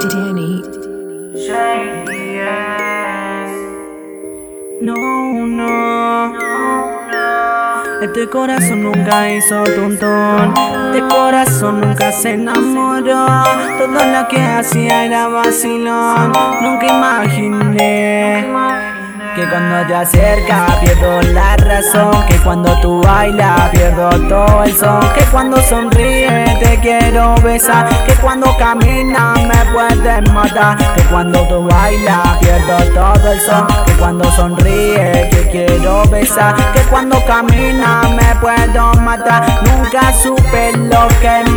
Danny. No, no. Este corazón nunca hizo tontón. Este corazón nunca se enamoró. Todo lo que hacía era vacilón. Nunca imaginé. Que cuando te acercas pierdo la razón Que cuando tú bailas pierdo todo el son Que cuando sonríes te quiero besar Que cuando caminas me puedes matar Que cuando tú bailas pierdo todo el son Que cuando sonríes te quiero besar Que cuando caminas me puedo matar. Nunca supe lo que me